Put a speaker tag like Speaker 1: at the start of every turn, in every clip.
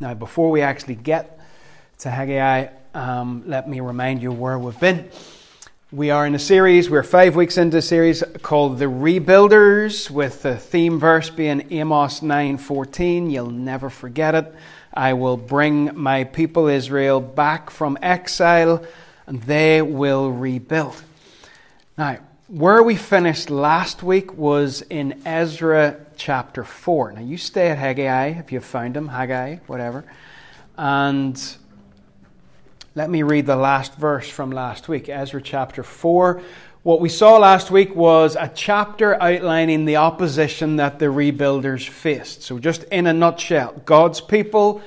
Speaker 1: Now, before we actually get to Haggai, um, let me remind you where we've been. We are in a series, we're five weeks into a series called The Rebuilders, with the theme verse being Amos 9:14. You'll never forget it. I will bring my people Israel back from exile, and they will rebuild. Now, where we finished last week was in Ezra chapter 4. Now, you stay at Haggai if you've found him, Haggai, whatever. And let me read the last verse from last week, Ezra chapter 4. What we saw last week was a chapter outlining the opposition that the rebuilders faced. So, just in a nutshell, God's people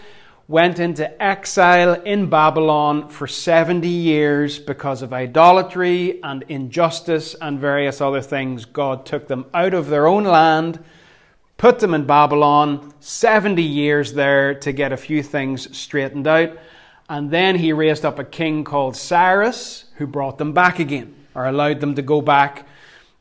Speaker 1: went into exile in Babylon for 70 years because of idolatry and injustice and various other things. God took them out of their own land, put them in Babylon, 70 years there to get a few things straightened out. And then he raised up a king called Cyrus who brought them back again, or allowed them to go back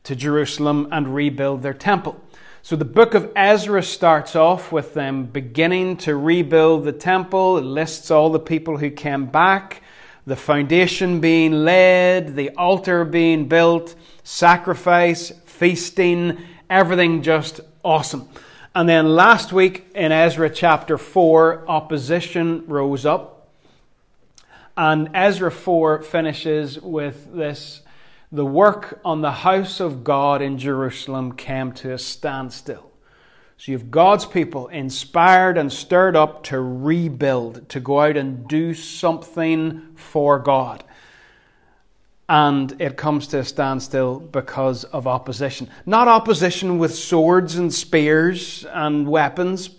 Speaker 1: to Jerusalem and rebuild their temple. So the book of Ezra starts off with them beginning to rebuild the temple. It lists all the people who came back, the foundation being laid, the altar being built, sacrifice, feasting, everything just awesome. And then last week in Ezra chapter 4, opposition rose up. And Ezra 4 finishes with this the work on the house of God in Jerusalem came to a standstill. So you have God's people inspired and stirred up to rebuild, to go out and do something for God. And it comes to a standstill because of opposition. Not opposition with swords and spears and weapons,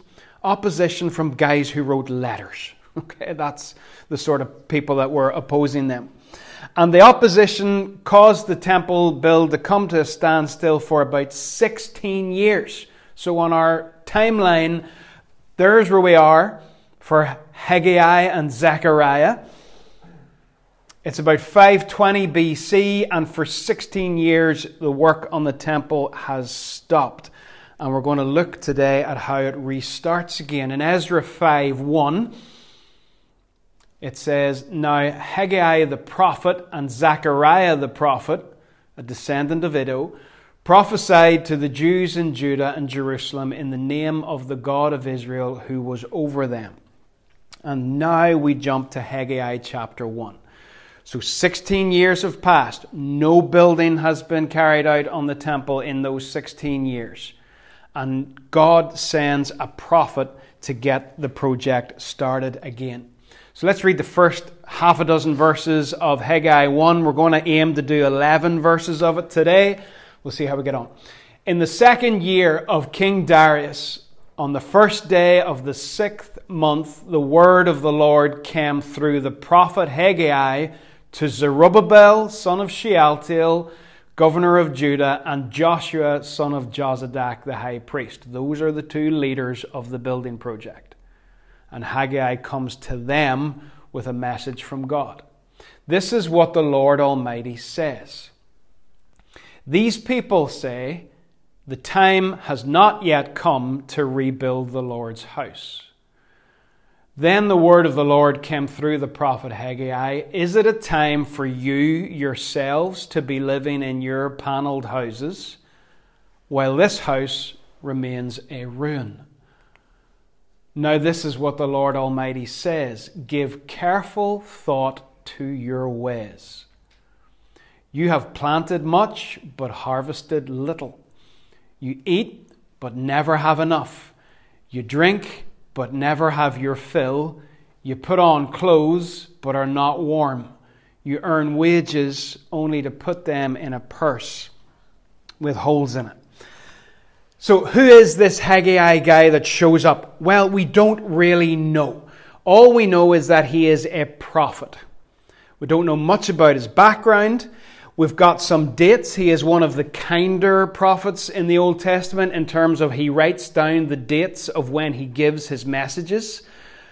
Speaker 1: opposition from guys who wrote letters. Okay, that's the sort of people that were opposing them. And the opposition caused the temple build to come to a standstill for about 16 years. So on our timeline, there's where we are for Haggai and Zechariah. It's about 520 BC, and for 16 years, the work on the temple has stopped. And we're going to look today at how it restarts again. In Ezra 5 1, it says, Now Haggai the prophet and Zechariah the prophet, a descendant of Iddo, prophesied to the Jews in Judah and Jerusalem in the name of the God of Israel who was over them. And now we jump to Haggai chapter 1. So 16 years have passed. No building has been carried out on the temple in those 16 years. And God sends a prophet to get the project started again. So let's read the first half a dozen verses of Haggai 1. We're going to aim to do 11 verses of it today. We'll see how we get on. In the second year of King Darius, on the first day of the sixth month, the word of the Lord came through the prophet Haggai to Zerubbabel, son of Shealtiel, governor of Judah, and Joshua, son of Jozadak, the high priest. Those are the two leaders of the building project and Haggai comes to them with a message from God. This is what the Lord Almighty says. These people say, The time has not yet come to rebuild the Lord's house. Then the word of the Lord came through the prophet Haggai Is it a time for you yourselves to be living in your panelled houses, while this house remains a ruin? Now, this is what the Lord Almighty says Give careful thought to your ways. You have planted much, but harvested little. You eat, but never have enough. You drink, but never have your fill. You put on clothes, but are not warm. You earn wages only to put them in a purse with holes in it. So, who is this Haggai guy that shows up? Well, we don't really know. All we know is that he is a prophet. We don't know much about his background. We've got some dates. He is one of the kinder prophets in the Old Testament in terms of he writes down the dates of when he gives his messages.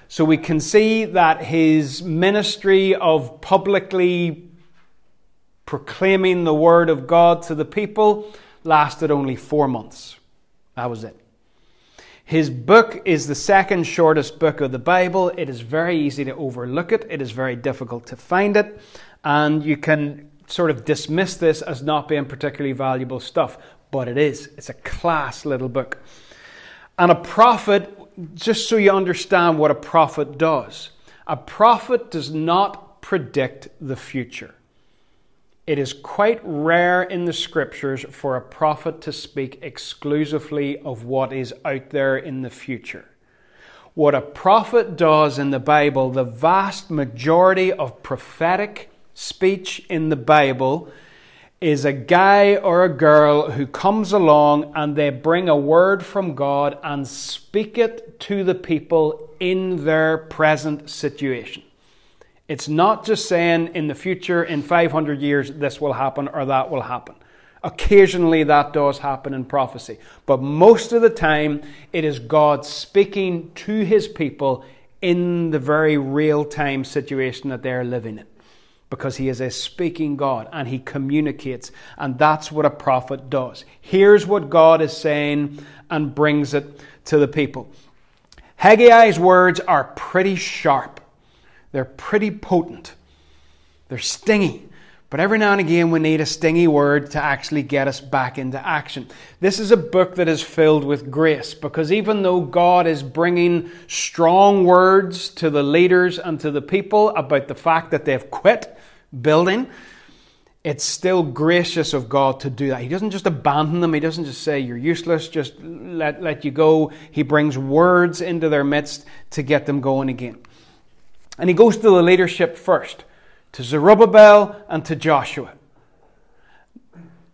Speaker 1: So we can see that his ministry of publicly proclaiming the word of God to the people lasted only four months. That was it. His book is the second shortest book of the Bible. It is very easy to overlook it, it is very difficult to find it, and you can sort of dismiss this as not being particularly valuable stuff, but it is. It's a class little book. And a prophet, just so you understand what a prophet does, a prophet does not predict the future. It is quite rare in the scriptures for a prophet to speak exclusively of what is out there in the future. What a prophet does in the Bible, the vast majority of prophetic speech in the Bible is a guy or a girl who comes along and they bring a word from God and speak it to the people in their present situation. It's not just saying in the future, in 500 years, this will happen or that will happen. Occasionally that does happen in prophecy. But most of the time, it is God speaking to his people in the very real time situation that they're living in. Because he is a speaking God and he communicates. And that's what a prophet does. Here's what God is saying and brings it to the people. Haggai's words are pretty sharp. They're pretty potent. They're stingy. But every now and again, we need a stingy word to actually get us back into action. This is a book that is filled with grace because even though God is bringing strong words to the leaders and to the people about the fact that they've quit building, it's still gracious of God to do that. He doesn't just abandon them, He doesn't just say, You're useless, just let, let you go. He brings words into their midst to get them going again. And he goes to the leadership first, to Zerubbabel and to Joshua.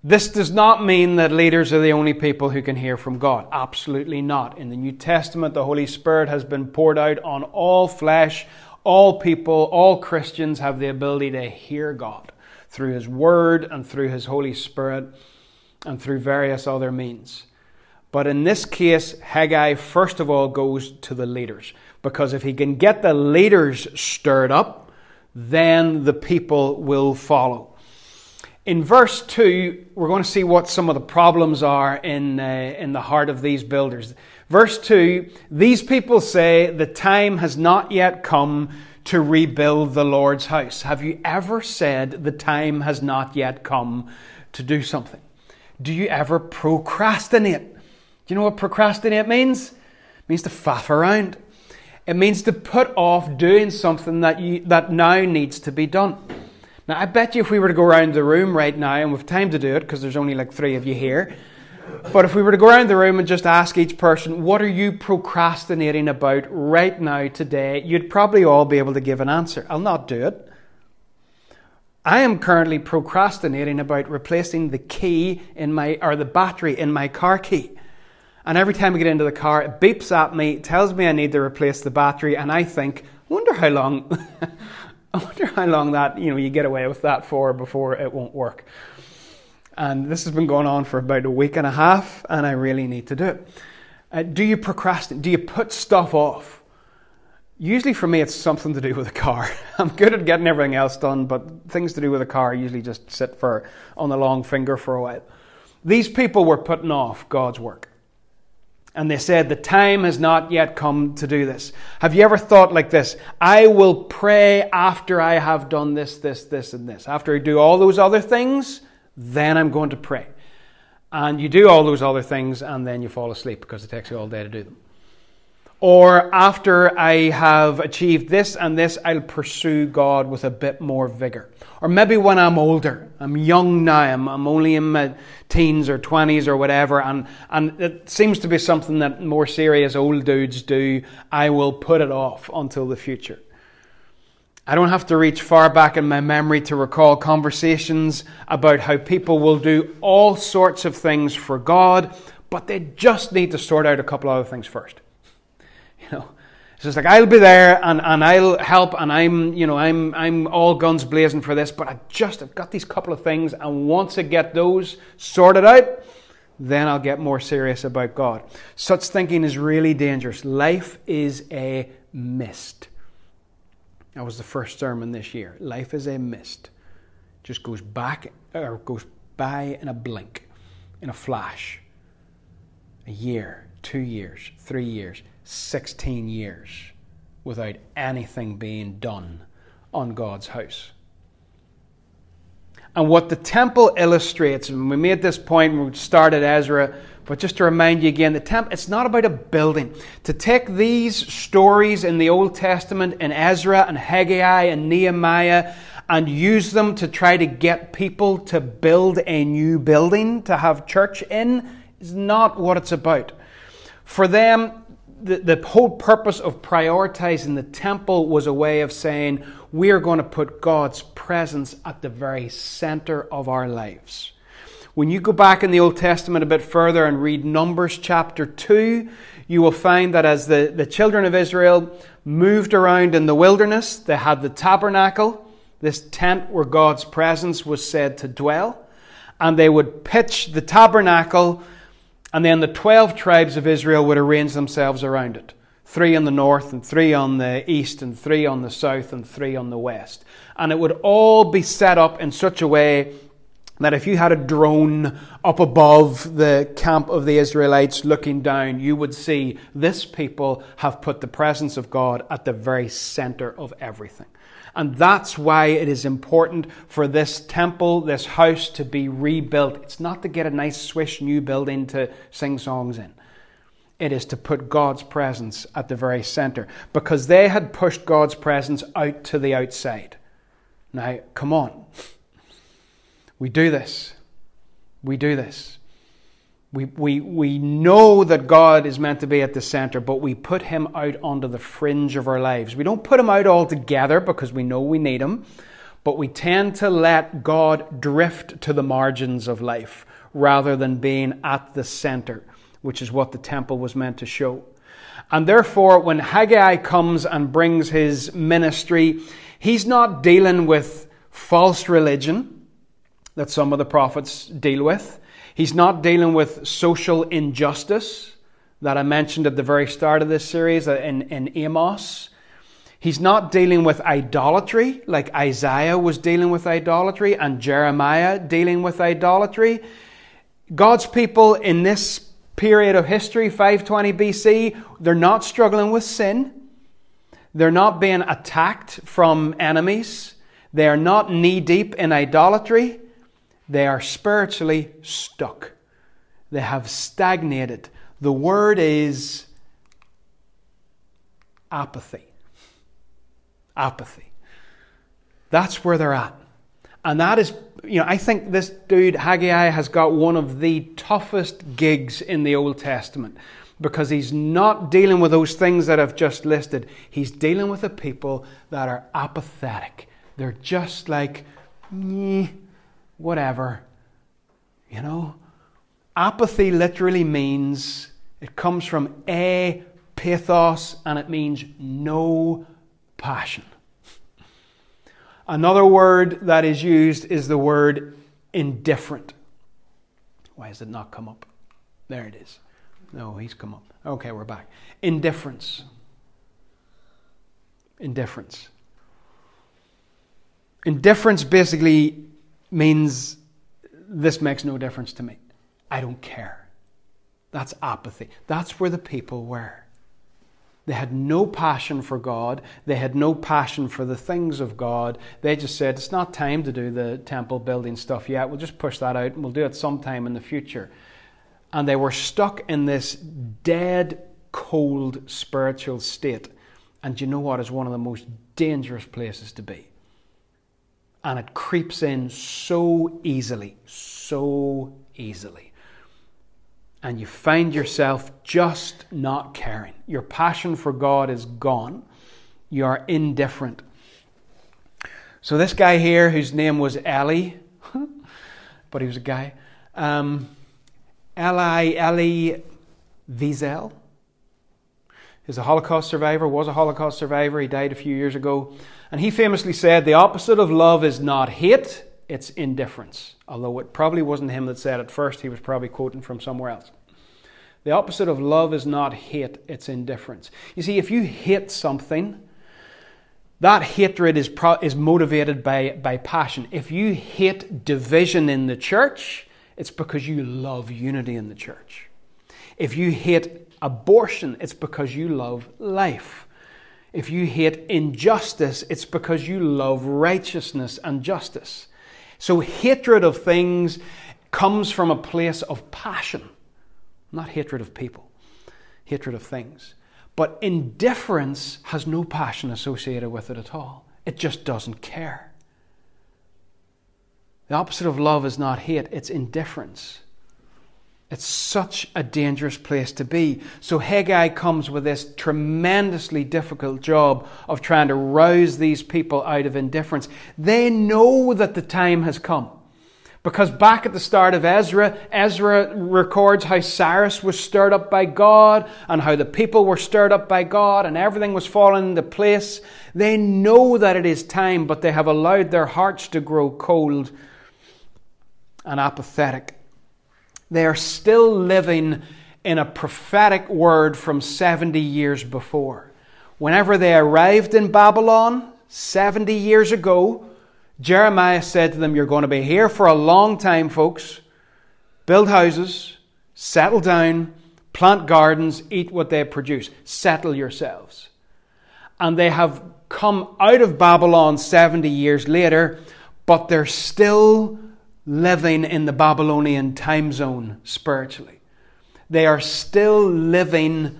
Speaker 1: This does not mean that leaders are the only people who can hear from God. Absolutely not. In the New Testament, the Holy Spirit has been poured out on all flesh. All people, all Christians have the ability to hear God through His Word and through His Holy Spirit and through various other means. But in this case, Haggai first of all goes to the leaders. Because if he can get the leaders stirred up, then the people will follow. In verse 2, we're going to see what some of the problems are in, uh, in the heart of these builders. Verse 2 These people say, The time has not yet come to rebuild the Lord's house. Have you ever said, The time has not yet come to do something? Do you ever procrastinate? Do you know what procrastinate means? It means to faff around. It means to put off doing something that, you, that now needs to be done. Now, I bet you if we were to go around the room right now, and we've time to do it because there's only like three of you here, but if we were to go around the room and just ask each person, what are you procrastinating about right now today, you'd probably all be able to give an answer. I'll not do it. I am currently procrastinating about replacing the key in my, or the battery in my car key. And every time I get into the car, it beeps at me, tells me I need to replace the battery, and I think, wonder how long, I wonder how long that you know you get away with that for before it won't work. And this has been going on for about a week and a half, and I really need to do it. Uh, do you procrastinate? Do you put stuff off? Usually for me, it's something to do with the car. I'm good at getting everything else done, but things to do with the car usually just sit for on the long finger for a while. These people were putting off God's work. And they said, The time has not yet come to do this. Have you ever thought like this? I will pray after I have done this, this, this, and this. After I do all those other things, then I'm going to pray. And you do all those other things, and then you fall asleep because it takes you all day to do them. Or after I have achieved this and this, I'll pursue God with a bit more vigor. Or maybe when I'm older, I'm young now, I'm, I'm only in my teens or 20s or whatever, and, and it seems to be something that more serious old dudes do, I will put it off until the future. I don't have to reach far back in my memory to recall conversations about how people will do all sorts of things for God, but they just need to sort out a couple other things first. It's like I'll be there and, and I'll help and I'm you know I'm I'm all guns blazing for this, but I just I've got these couple of things and once I get those sorted out, then I'll get more serious about God. Such thinking is really dangerous. Life is a mist. That was the first sermon this year. Life is a mist. Just goes back or goes by in a blink, in a flash. A year, two years, three years, 16 years without anything being done on God's house. And what the temple illustrates, and we made this point when we started Ezra, but just to remind you again, the temple, it's not about a building. To take these stories in the Old Testament in Ezra and Haggai and Nehemiah and use them to try to get people to build a new building to have church in is not what it's about. For them, the, the whole purpose of prioritizing the temple was a way of saying, we are going to put God's presence at the very center of our lives. When you go back in the Old Testament a bit further and read Numbers chapter 2, you will find that as the, the children of Israel moved around in the wilderness, they had the tabernacle, this tent where God's presence was said to dwell, and they would pitch the tabernacle, and then the 12 tribes of Israel would arrange themselves around it three on the north, and three on the east, and three on the south, and three on the west. And it would all be set up in such a way that if you had a drone up above the camp of the Israelites looking down, you would see this people have put the presence of God at the very center of everything. And that's why it is important for this temple, this house to be rebuilt. It's not to get a nice swish new building to sing songs in. It is to put God's presence at the very center because they had pushed God's presence out to the outside. Now, come on. We do this. We do this. We, we, we know that God is meant to be at the center, but we put him out onto the fringe of our lives. We don't put him out altogether because we know we need him, but we tend to let God drift to the margins of life rather than being at the center which is what the temple was meant to show. And therefore, when Haggai comes and brings his ministry, he's not dealing with false religion that some of the prophets deal with. He's not dealing with social injustice that I mentioned at the very start of this series uh, in, in Amos. He's not dealing with idolatry like Isaiah was dealing with idolatry and Jeremiah dealing with idolatry. God's people in this period of history, 520 BC, they're not struggling with sin. They're not being attacked from enemies. They are not knee deep in idolatry. They are spiritually stuck. They have stagnated. The word is apathy. Apathy. That's where they're at. And that is, you know, I think this dude, Haggai, has got one of the toughest gigs in the Old Testament because he's not dealing with those things that I've just listed. He's dealing with the people that are apathetic. They're just like, whatever. You know? Apathy literally means, it comes from a pathos and it means no passion. Another word that is used is the word indifferent. Why has it not come up? There it is. No, he's come up. Okay, we're back. Indifference. Indifference. Indifference basically means this makes no difference to me. I don't care. That's apathy. That's where the people were. They had no passion for God. They had no passion for the things of God. They just said, it's not time to do the temple building stuff yet. We'll just push that out and we'll do it sometime in the future. And they were stuck in this dead, cold spiritual state. And you know what is one of the most dangerous places to be? And it creeps in so easily, so easily and you find yourself just not caring. Your passion for God is gone. You are indifferent. So, this guy here, whose name was Eli, but he was a guy, um, Eli, Elie Wiesel, is a Holocaust survivor, was a Holocaust survivor. He died a few years ago. And he famously said, The opposite of love is not hate, it's indifference. Although it probably wasn't him that said it first, he was probably quoting from somewhere else. The opposite of love is not hate, it's indifference. You see, if you hate something, that hatred is, pro- is motivated by, by passion. If you hate division in the church, it's because you love unity in the church. If you hate abortion, it's because you love life. If you hate injustice, it's because you love righteousness and justice. So, hatred of things comes from a place of passion, not hatred of people, hatred of things. But indifference has no passion associated with it at all, it just doesn't care. The opposite of love is not hate, it's indifference. It's such a dangerous place to be. So Haggai comes with this tremendously difficult job of trying to rouse these people out of indifference. They know that the time has come. Because back at the start of Ezra, Ezra records how Cyrus was stirred up by God and how the people were stirred up by God and everything was falling into place. They know that it is time, but they have allowed their hearts to grow cold and apathetic. They are still living in a prophetic word from 70 years before. Whenever they arrived in Babylon 70 years ago, Jeremiah said to them, You're going to be here for a long time, folks. Build houses, settle down, plant gardens, eat what they produce, settle yourselves. And they have come out of Babylon 70 years later, but they're still living in the Babylonian time zone spiritually. They are still living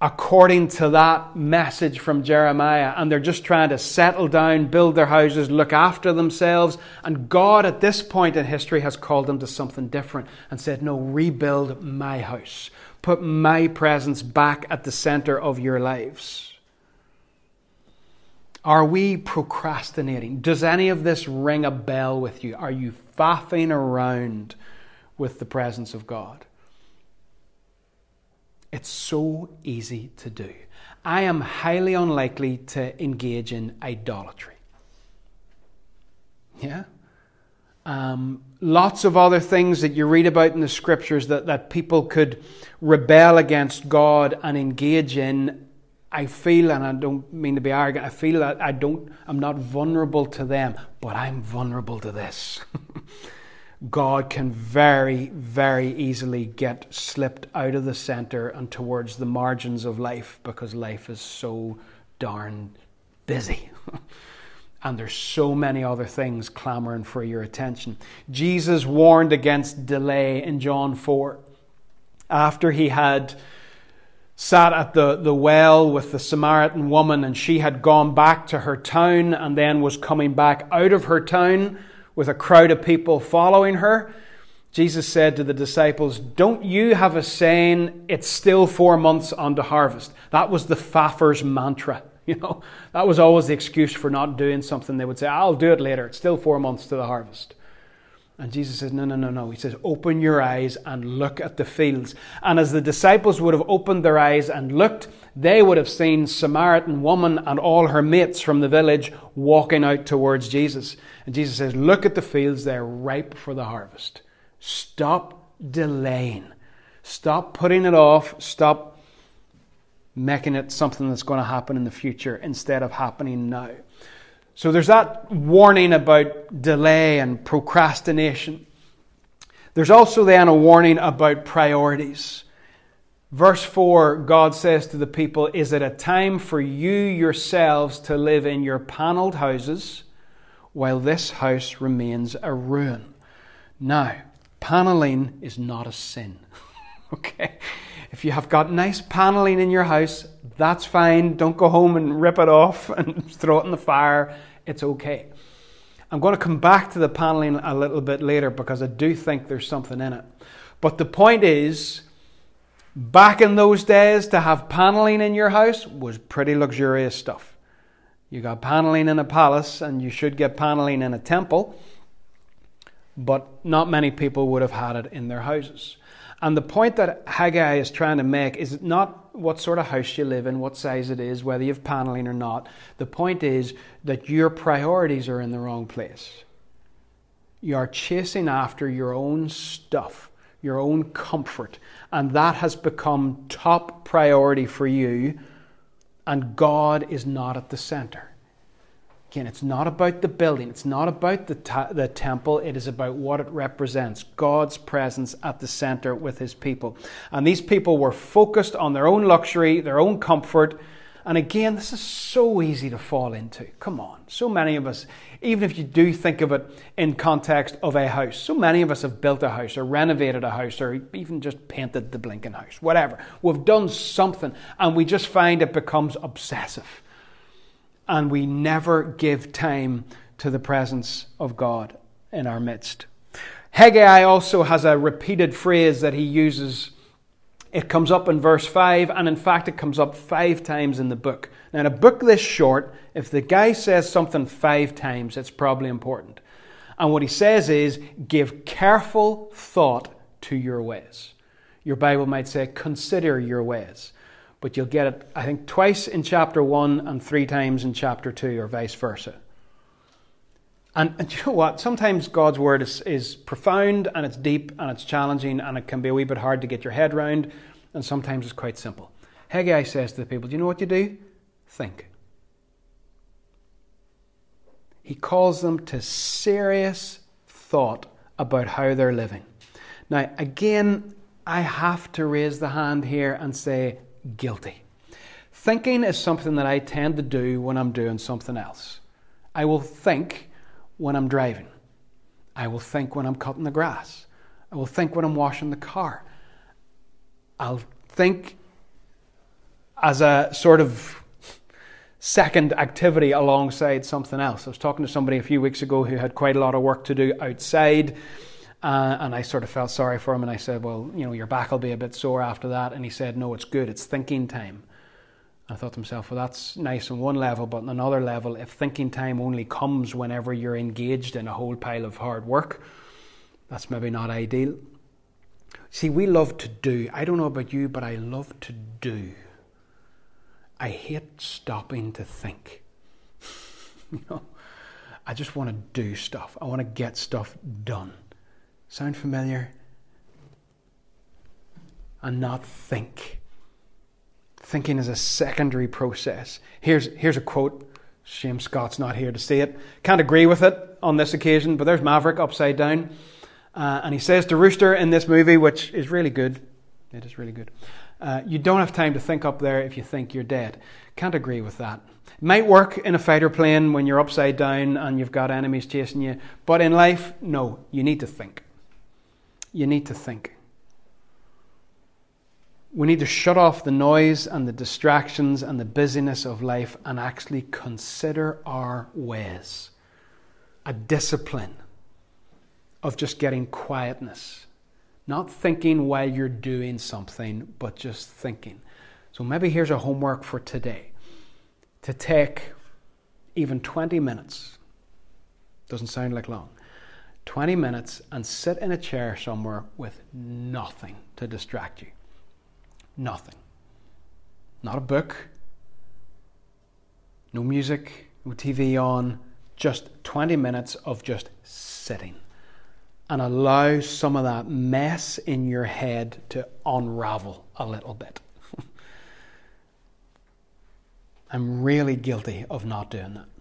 Speaker 1: according to that message from Jeremiah, and they're just trying to settle down, build their houses, look after themselves. And God, at this point in history, has called them to something different and said, No, rebuild my house. Put my presence back at the center of your lives. Are we procrastinating? Does any of this ring a bell with you? Are you faffing around with the presence of God? It's so easy to do. I am highly unlikely to engage in idolatry. Yeah? Um, lots of other things that you read about in the scriptures that, that people could rebel against God and engage in I feel, and I don't mean to be arrogant, I feel that I don't, I'm not vulnerable to them, but I'm vulnerable to this. God can very, very easily get slipped out of the center and towards the margins of life because life is so darn busy. and there's so many other things clamoring for your attention. Jesus warned against delay in John 4 after he had sat at the, the well with the Samaritan woman, and she had gone back to her town and then was coming back out of her town with a crowd of people following her. Jesus said to the disciples, Don't you have a saying, it's still four months on the harvest? That was the Faffer's mantra. You know, that was always the excuse for not doing something. They would say, I'll do it later. It's still four months to the harvest. And Jesus says, No, no, no, no. He says, Open your eyes and look at the fields. And as the disciples would have opened their eyes and looked, they would have seen Samaritan woman and all her mates from the village walking out towards Jesus. And Jesus says, Look at the fields, they're ripe for the harvest. Stop delaying. Stop putting it off. Stop making it something that's going to happen in the future instead of happening now. So there's that warning about delay and procrastination. There's also then a warning about priorities. Verse 4, God says to the people, Is it a time for you yourselves to live in your panelled houses while this house remains a ruin? Now, panelling is not a sin. okay? If you have got nice paneling in your house, that's fine. Don't go home and rip it off and throw it in the fire. It's okay. I'm going to come back to the paneling a little bit later because I do think there's something in it. But the point is, back in those days, to have paneling in your house was pretty luxurious stuff. You got paneling in a palace, and you should get paneling in a temple, but not many people would have had it in their houses. And the point that Haggai is trying to make is not what sort of house you live in, what size it is, whether you have paneling or not. The point is that your priorities are in the wrong place. You are chasing after your own stuff, your own comfort, and that has become top priority for you, and God is not at the center. Again, it's not about the building, it's not about the, the temple, it is about what it represents God's presence at the center with his people. And these people were focused on their own luxury, their own comfort. And again, this is so easy to fall into. Come on. So many of us, even if you do think of it in context of a house, so many of us have built a house or renovated a house or even just painted the blinking house, whatever. We've done something and we just find it becomes obsessive and we never give time to the presence of God in our midst. Haggai also has a repeated phrase that he uses. It comes up in verse 5, and in fact, it comes up five times in the book. Now, in a book this short, if the guy says something five times, it's probably important. And what he says is, give careful thought to your ways. Your Bible might say, consider your ways but you'll get it, I think, twice in chapter 1 and three times in chapter 2, or vice versa. And, and you know what? Sometimes God's word is, is profound and it's deep and it's challenging and it can be a wee bit hard to get your head round, and sometimes it's quite simple. Haggai says to the people, Do you know what you do? Think. He calls them to serious thought about how they're living. Now, again, I have to raise the hand here and say, guilty. Thinking is something that I tend to do when I'm doing something else. I will think when I'm driving. I will think when I'm cutting the grass. I will think when I'm washing the car. I'll think as a sort of second activity alongside something else. I was talking to somebody a few weeks ago who had quite a lot of work to do outside uh, and I sort of felt sorry for him and I said, Well, you know, your back will be a bit sore after that. And he said, No, it's good. It's thinking time. I thought to myself, Well, that's nice on one level, but on another level, if thinking time only comes whenever you're engaged in a whole pile of hard work, that's maybe not ideal. See, we love to do. I don't know about you, but I love to do. I hate stopping to think. you know, I just want to do stuff. I want to get stuff done. Sound familiar? And not think. Thinking is a secondary process. Here's, here's a quote. Shame Scott's not here to see it. Can't agree with it on this occasion, but there's Maverick upside down. Uh, and he says to Rooster in this movie, which is really good, it is really good, uh, you don't have time to think up there if you think you're dead. Can't agree with that. It might work in a fighter plane when you're upside down and you've got enemies chasing you, but in life, no, you need to think you need to think. We need to shut off the noise and the distractions and the busyness of life and actually consider our ways. A discipline of just getting quietness. Not thinking while you're doing something, but just thinking. So maybe here's a homework for today to take even 20 minutes. Doesn't sound like long 20 minutes and sit in a chair somewhere with nothing to distract you. Nothing. Not a book, no music, no TV on, just 20 minutes of just sitting. And allow some of that mess in your head to unravel a little bit. I'm really guilty of not doing that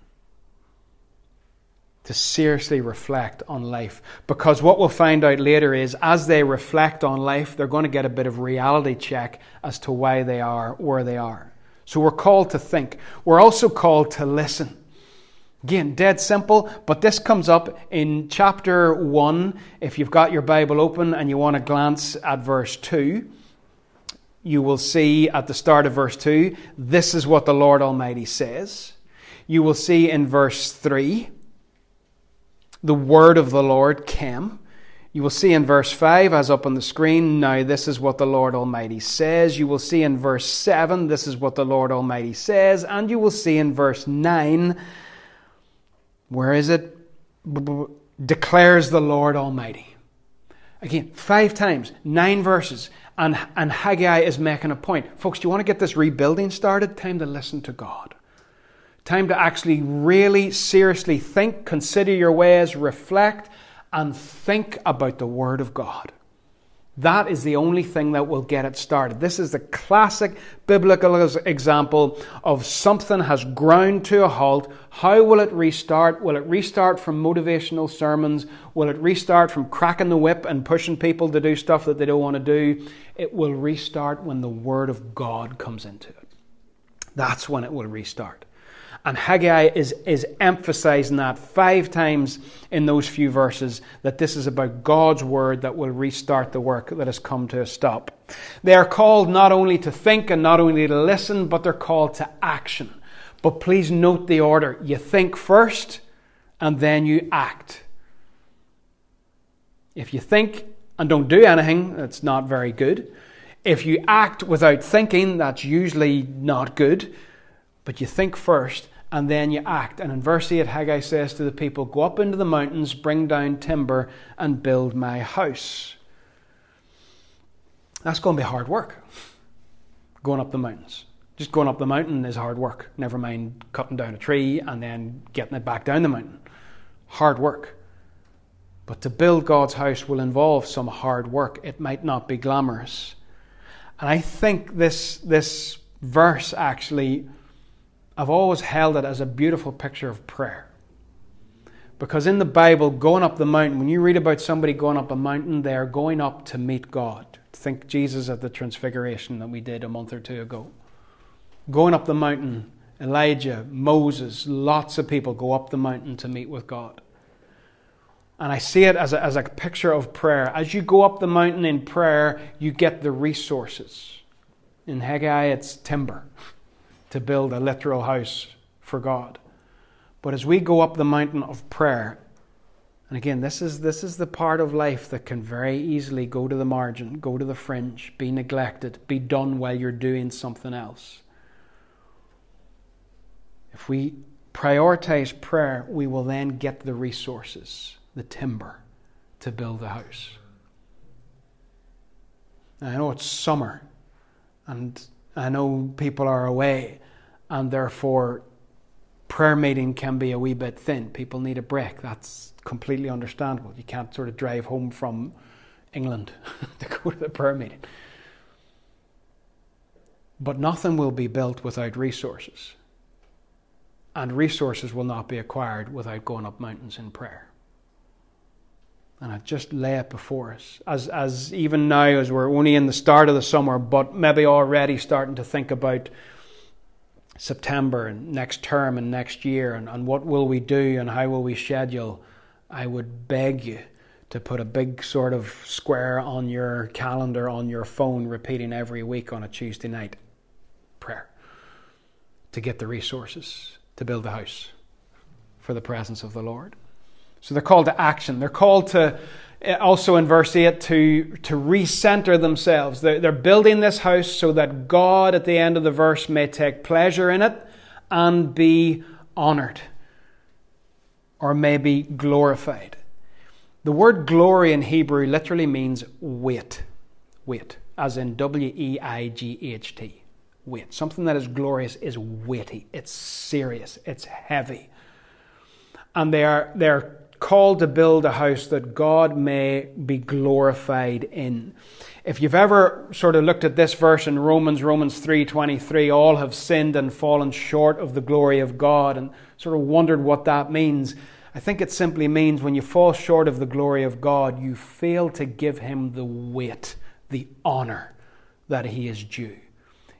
Speaker 1: to seriously reflect on life. Because what we'll find out later is as they reflect on life, they're going to get a bit of reality check as to why they are where they are. So we're called to think. We're also called to listen. Again, dead simple, but this comes up in chapter 1. If you've got your Bible open and you want to glance at verse 2, you will see at the start of verse 2, this is what the Lord Almighty says. You will see in verse 3, the word of the Lord came. You will see in verse 5, as up on the screen, now this is what the Lord Almighty says. You will see in verse 7, this is what the Lord Almighty says. And you will see in verse 9, where is it? Declares the Lord Almighty. Again, five times, nine verses, and, and Haggai is making a point. Folks, do you want to get this rebuilding started? Time to listen to God. Time to actually really seriously think, consider your ways, reflect, and think about the Word of God. That is the only thing that will get it started. This is the classic biblical example of something has ground to a halt. How will it restart? Will it restart from motivational sermons? Will it restart from cracking the whip and pushing people to do stuff that they don't want to do? It will restart when the Word of God comes into it. That's when it will restart. And Haggai is, is emphasizing that five times in those few verses that this is about God's word that will restart the work that has come to a stop. They are called not only to think and not only to listen, but they're called to action. But please note the order. You think first and then you act. If you think and don't do anything, that's not very good. If you act without thinking, that's usually not good. But you think first and then you act. And in verse 8, Haggai says to the people, Go up into the mountains, bring down timber, and build my house. That's going to be hard work. Going up the mountains. Just going up the mountain is hard work. Never mind cutting down a tree and then getting it back down the mountain. Hard work. But to build God's house will involve some hard work. It might not be glamorous. And I think this, this verse actually I've always held it as a beautiful picture of prayer. Because in the Bible, going up the mountain, when you read about somebody going up a mountain, they are going up to meet God. Think Jesus at the Transfiguration that we did a month or two ago. Going up the mountain, Elijah, Moses, lots of people go up the mountain to meet with God. And I see it as a, as a picture of prayer. As you go up the mountain in prayer, you get the resources. In Haggai, it's timber to build a literal house for God. But as we go up the mountain of prayer, and again, this is, this is the part of life that can very easily go to the margin, go to the fringe, be neglected, be done while you're doing something else. If we prioritize prayer, we will then get the resources, the timber, to build the house. Now, I know it's summer, and I know people are away, and therefore prayer meeting can be a wee bit thin. People need a break. That's completely understandable. You can't sort of drive home from England to go to the prayer meeting. But nothing will be built without resources. And resources will not be acquired without going up mountains in prayer. And I just lay it before us. As, as even now, as we're only in the start of the summer, but maybe already starting to think about September and next term and next year and, and what will we do and how will we schedule, I would beg you to put a big sort of square on your calendar on your phone, repeating every week on a Tuesday night prayer to get the resources to build the house for the presence of the Lord. So they're called to action. They're called to uh, also in verse 8 to, to recenter themselves. They're, they're building this house so that God at the end of the verse may take pleasure in it and be honored or may be glorified. The word glory in Hebrew literally means weight. Weight, as in W E I G H T. Weight. Something that is glorious is weighty, it's serious, it's heavy. And they are, they are called to build a house that God may be glorified in. If you've ever sort of looked at this verse in Romans, Romans 3:23, all have sinned and fallen short of the glory of God and sort of wondered what that means. I think it simply means when you fall short of the glory of God, you fail to give him the weight, the honor that he is due.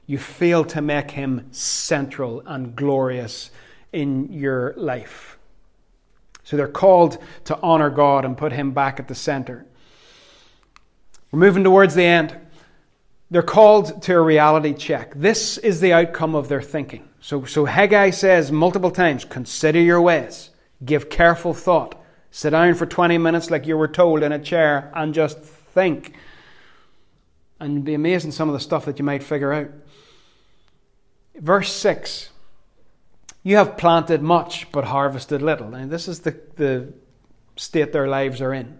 Speaker 1: You fail to make him central and glorious in your life. So they're called to honor God and put Him back at the center. We're moving towards the end. They're called to a reality check. This is the outcome of their thinking. So, so Haggai says multiple times consider your ways, give careful thought, sit down for 20 minutes like you were told in a chair, and just think. And be amazed at some of the stuff that you might figure out. Verse 6 you have planted much but harvested little. And this is the, the state their lives are in.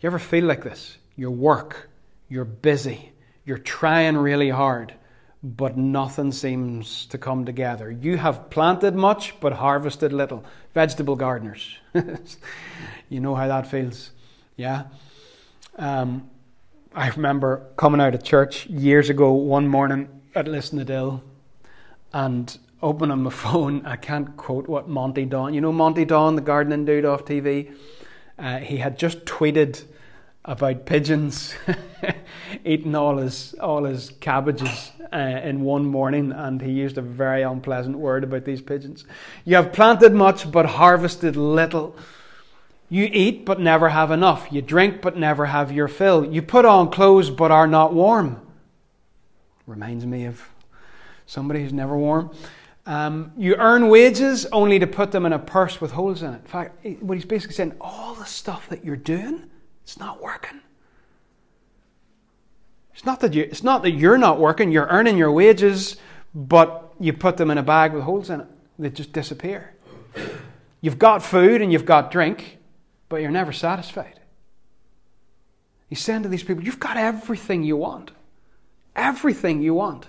Speaker 1: You ever feel like this? You work, you're busy, you're trying really hard, but nothing seems to come together. You have planted much but harvested little. Vegetable gardeners. you know how that feels. Yeah? Um, I remember coming out of church years ago one morning at Lisnadill and opening my phone. I can't quote what Monty Don, you know Monty Don, the gardening dude off TV? Uh, he had just tweeted about pigeons eating all his all his cabbages uh, in one morning, and he used a very unpleasant word about these pigeons. You have planted much, but harvested little. You eat, but never have enough. You drink, but never have your fill. You put on clothes, but are not warm. Reminds me of somebody who's never warm. Um, you earn wages only to put them in a purse with holes in it. In fact, what he's basically saying, all the stuff that you're doing, it's not working. It's not that you it's not that you're not working, you're earning your wages, but you put them in a bag with holes in it. They just disappear. You've got food and you've got drink, but you're never satisfied. He's saying to these people, You've got everything you want. Everything you want,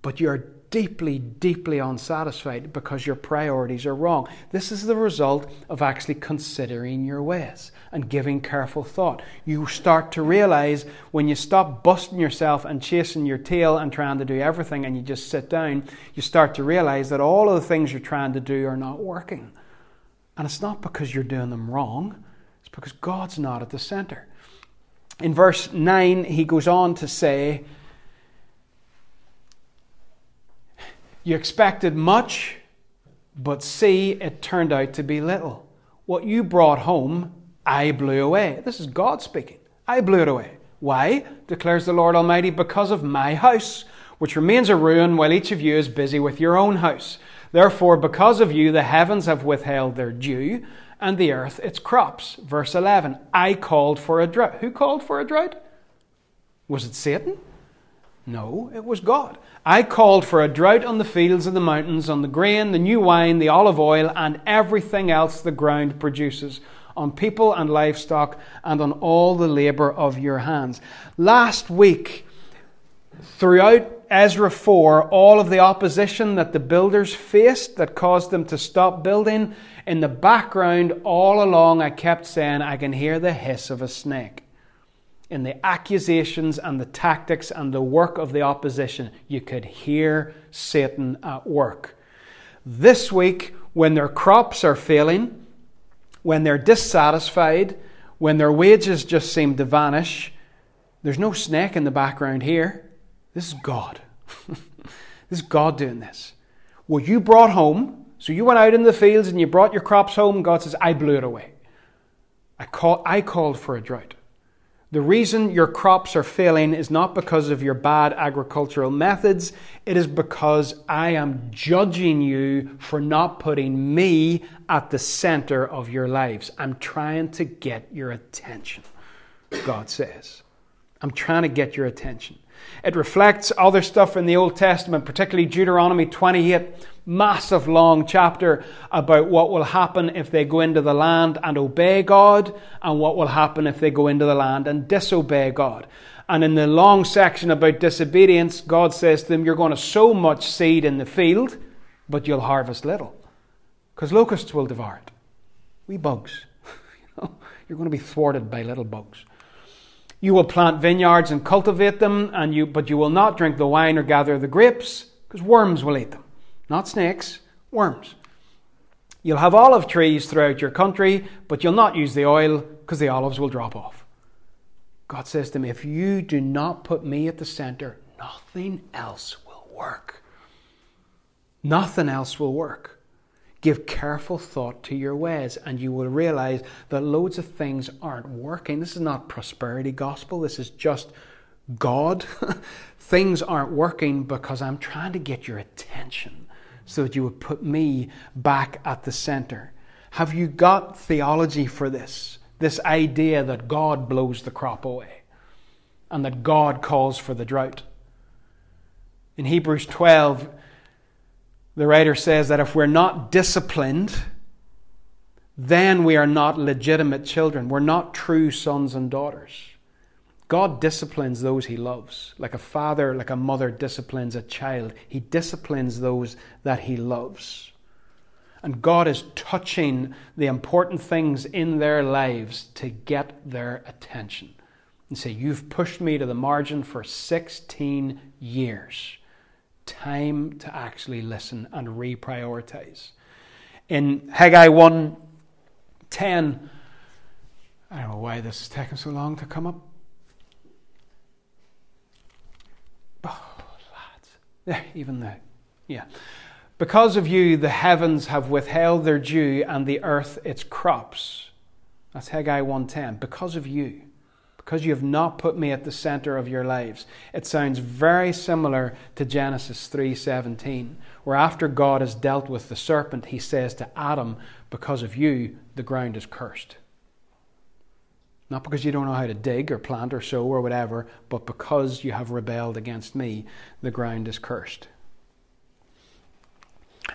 Speaker 1: but you're deeply, deeply unsatisfied because your priorities are wrong. This is the result of actually considering your ways and giving careful thought. You start to realize when you stop busting yourself and chasing your tail and trying to do everything and you just sit down, you start to realize that all of the things you're trying to do are not working. And it's not because you're doing them wrong, it's because God's not at the center. In verse 9, he goes on to say, You expected much, but see, it turned out to be little. What you brought home, I blew away. This is God speaking. I blew it away. Why? declares the Lord Almighty, because of my house, which remains a ruin while each of you is busy with your own house. Therefore, because of you, the heavens have withheld their dew, and the earth its crops. Verse 11 I called for a drought. Who called for a drought? Was it Satan? No, it was God. I called for a drought on the fields and the mountains, on the grain, the new wine, the olive oil, and everything else the ground produces, on people and livestock, and on all the labor of your hands. Last week, throughout Ezra 4, all of the opposition that the builders faced that caused them to stop building, in the background, all along, I kept saying, I can hear the hiss of a snake in the accusations and the tactics and the work of the opposition, you could hear Satan at work. This week, when their crops are failing, when they're dissatisfied, when their wages just seem to vanish, there's no snake in the background here. This is God. this is God doing this. What you brought home, so you went out in the fields and you brought your crops home, God says, I blew it away. I, call, I called for a drought. The reason your crops are failing is not because of your bad agricultural methods, it is because I am judging you for not putting me at the center of your lives. I'm trying to get your attention, God says. I'm trying to get your attention. It reflects other stuff in the Old Testament, particularly Deuteronomy 28 massive long chapter about what will happen if they go into the land and obey God and what will happen if they go into the land and disobey God. And in the long section about disobedience, God says to them, You're going to sow much seed in the field, but you'll harvest little. Because locusts will devour it. Wee bugs. You're going to be thwarted by little bugs. You will plant vineyards and cultivate them, and you, but you will not drink the wine or gather the grapes, because worms will eat them. Not snakes, worms. You'll have olive trees throughout your country, but you'll not use the oil because the olives will drop off. God says to me, if you do not put me at the center, nothing else will work. Nothing else will work. Give careful thought to your ways, and you will realize that loads of things aren't working. This is not prosperity gospel, this is just God. things aren't working because I'm trying to get your attention so that you would put me back at the center. Have you got theology for this? This idea that God blows the crop away and that God calls for the drought. In Hebrews 12, the writer says that if we're not disciplined, then we are not legitimate children. We're not true sons and daughters. God disciplines those he loves. Like a father, like a mother disciplines a child. He disciplines those that he loves. And God is touching the important things in their lives to get their attention. and say, You've pushed me to the margin for 16 years. Time to actually listen and reprioritize. In Haggai 1 10, I don't know why this is taking so long to come up. Oh, lads. Yeah, even the, yeah. Because of you, the heavens have withheld their dew and the earth its crops. That's Haggai 1.10. Because of you. Because you have not put me at the center of your lives. It sounds very similar to Genesis 3.17, where after God has dealt with the serpent, he says to Adam, because of you, the ground is cursed. Not because you don't know how to dig or plant or sow or whatever, but because you have rebelled against me, the ground is cursed.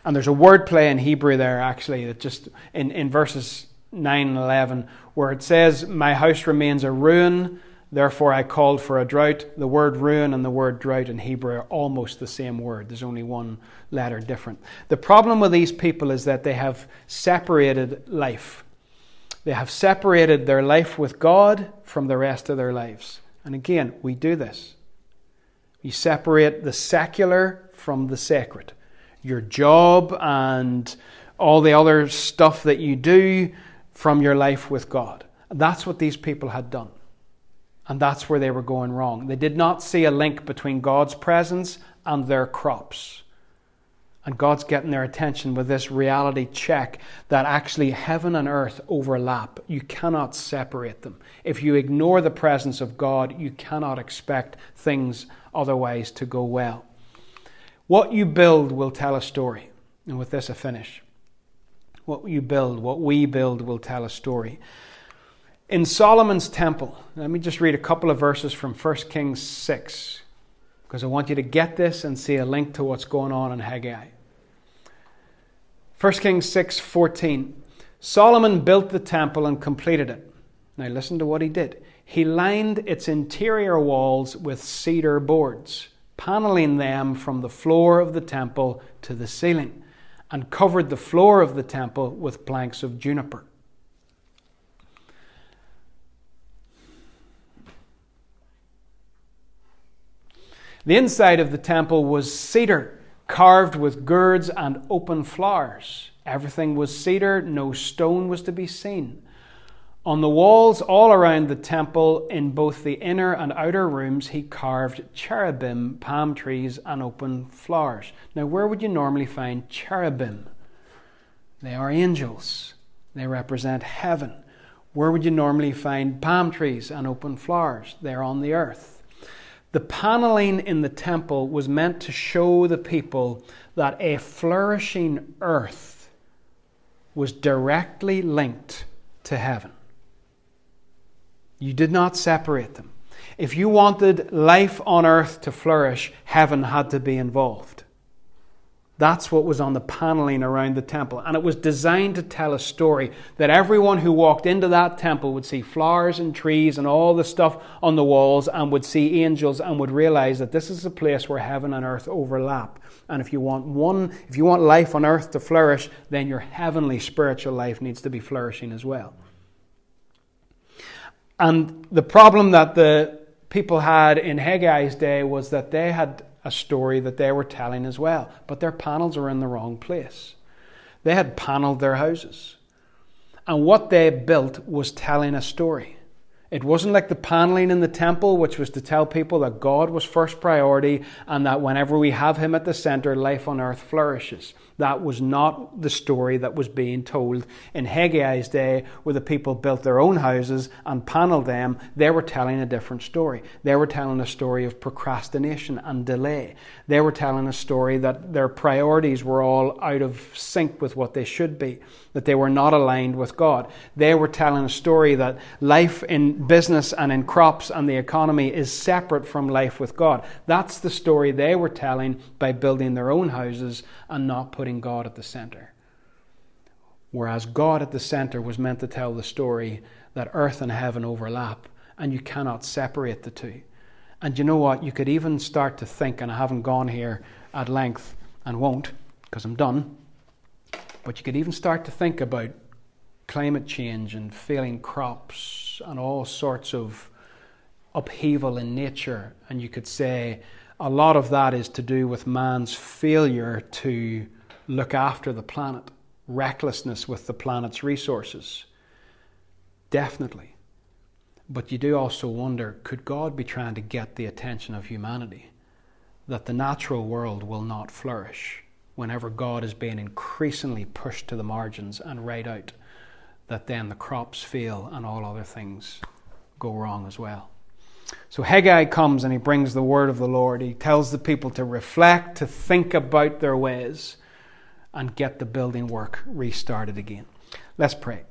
Speaker 1: And there's a word play in Hebrew there, actually, that just in, in verses 9 and 11, where it says, My house remains a ruin, therefore I called for a drought. The word ruin and the word drought in Hebrew are almost the same word. There's only one letter different. The problem with these people is that they have separated life. They have separated their life with God from the rest of their lives. And again, we do this. We separate the secular from the sacred. Your job and all the other stuff that you do from your life with God. That's what these people had done. And that's where they were going wrong. They did not see a link between God's presence and their crops. And God's getting their attention with this reality check that actually heaven and earth overlap. You cannot separate them. If you ignore the presence of God, you cannot expect things otherwise to go well. What you build will tell a story. And with this, I finish. What you build, what we build, will tell a story. In Solomon's temple, let me just read a couple of verses from 1 Kings 6, because I want you to get this and see a link to what's going on in Haggai. 1 Kings 6:14 Solomon built the temple and completed it. Now listen to what he did. He lined its interior walls with cedar boards, paneling them from the floor of the temple to the ceiling, and covered the floor of the temple with planks of juniper. The inside of the temple was cedar carved with gourds and open flowers. Everything was cedar, no stone was to be seen. On the walls all around the temple, in both the inner and outer rooms, he carved cherubim, palm trees, and open flowers. Now, where would you normally find cherubim? They are angels, they represent heaven. Where would you normally find palm trees and open flowers? They're on the earth. The paneling in the temple was meant to show the people that a flourishing earth was directly linked to heaven. You did not separate them. If you wanted life on earth to flourish, heaven had to be involved. That's what was on the paneling around the temple. And it was designed to tell a story that everyone who walked into that temple would see flowers and trees and all the stuff on the walls and would see angels and would realize that this is a place where heaven and earth overlap. And if you want one, if you want life on earth to flourish, then your heavenly spiritual life needs to be flourishing as well. And the problem that the people had in Haggai's day was that they had a story that they were telling as well, but their panels were in the wrong place. They had paneled their houses. And what they built was telling a story. It wasn't like the paneling in the temple, which was to tell people that God was first priority and that whenever we have Him at the center, life on earth flourishes. That was not the story that was being told in Haggai's day, where the people built their own houses and paneled them. They were telling a different story. They were telling a story of procrastination and delay. They were telling a story that their priorities were all out of sync with what they should be, that they were not aligned with God. They were telling a story that life in business and in crops and the economy is separate from life with God. That's the story they were telling by building their own houses and not putting putting God at the center. Whereas God at the center was meant to tell the story that earth and heaven overlap, and you cannot separate the two. And you know what? You could even start to think, and I haven't gone here at length and won't because I'm done, but you could even start to think about climate change and failing crops and all sorts of upheaval in nature, and you could say a lot of that is to do with man's failure to look after the planet, recklessness with the planet's resources. Definitely. But you do also wonder could God be trying to get the attention of humanity? That the natural world will not flourish whenever God is being increasingly pushed to the margins and right out, that then the crops fail and all other things go wrong as well. So Haggai comes and he brings the word of the Lord. He tells the people to reflect, to think about their ways, and get the building work restarted again. Let's pray.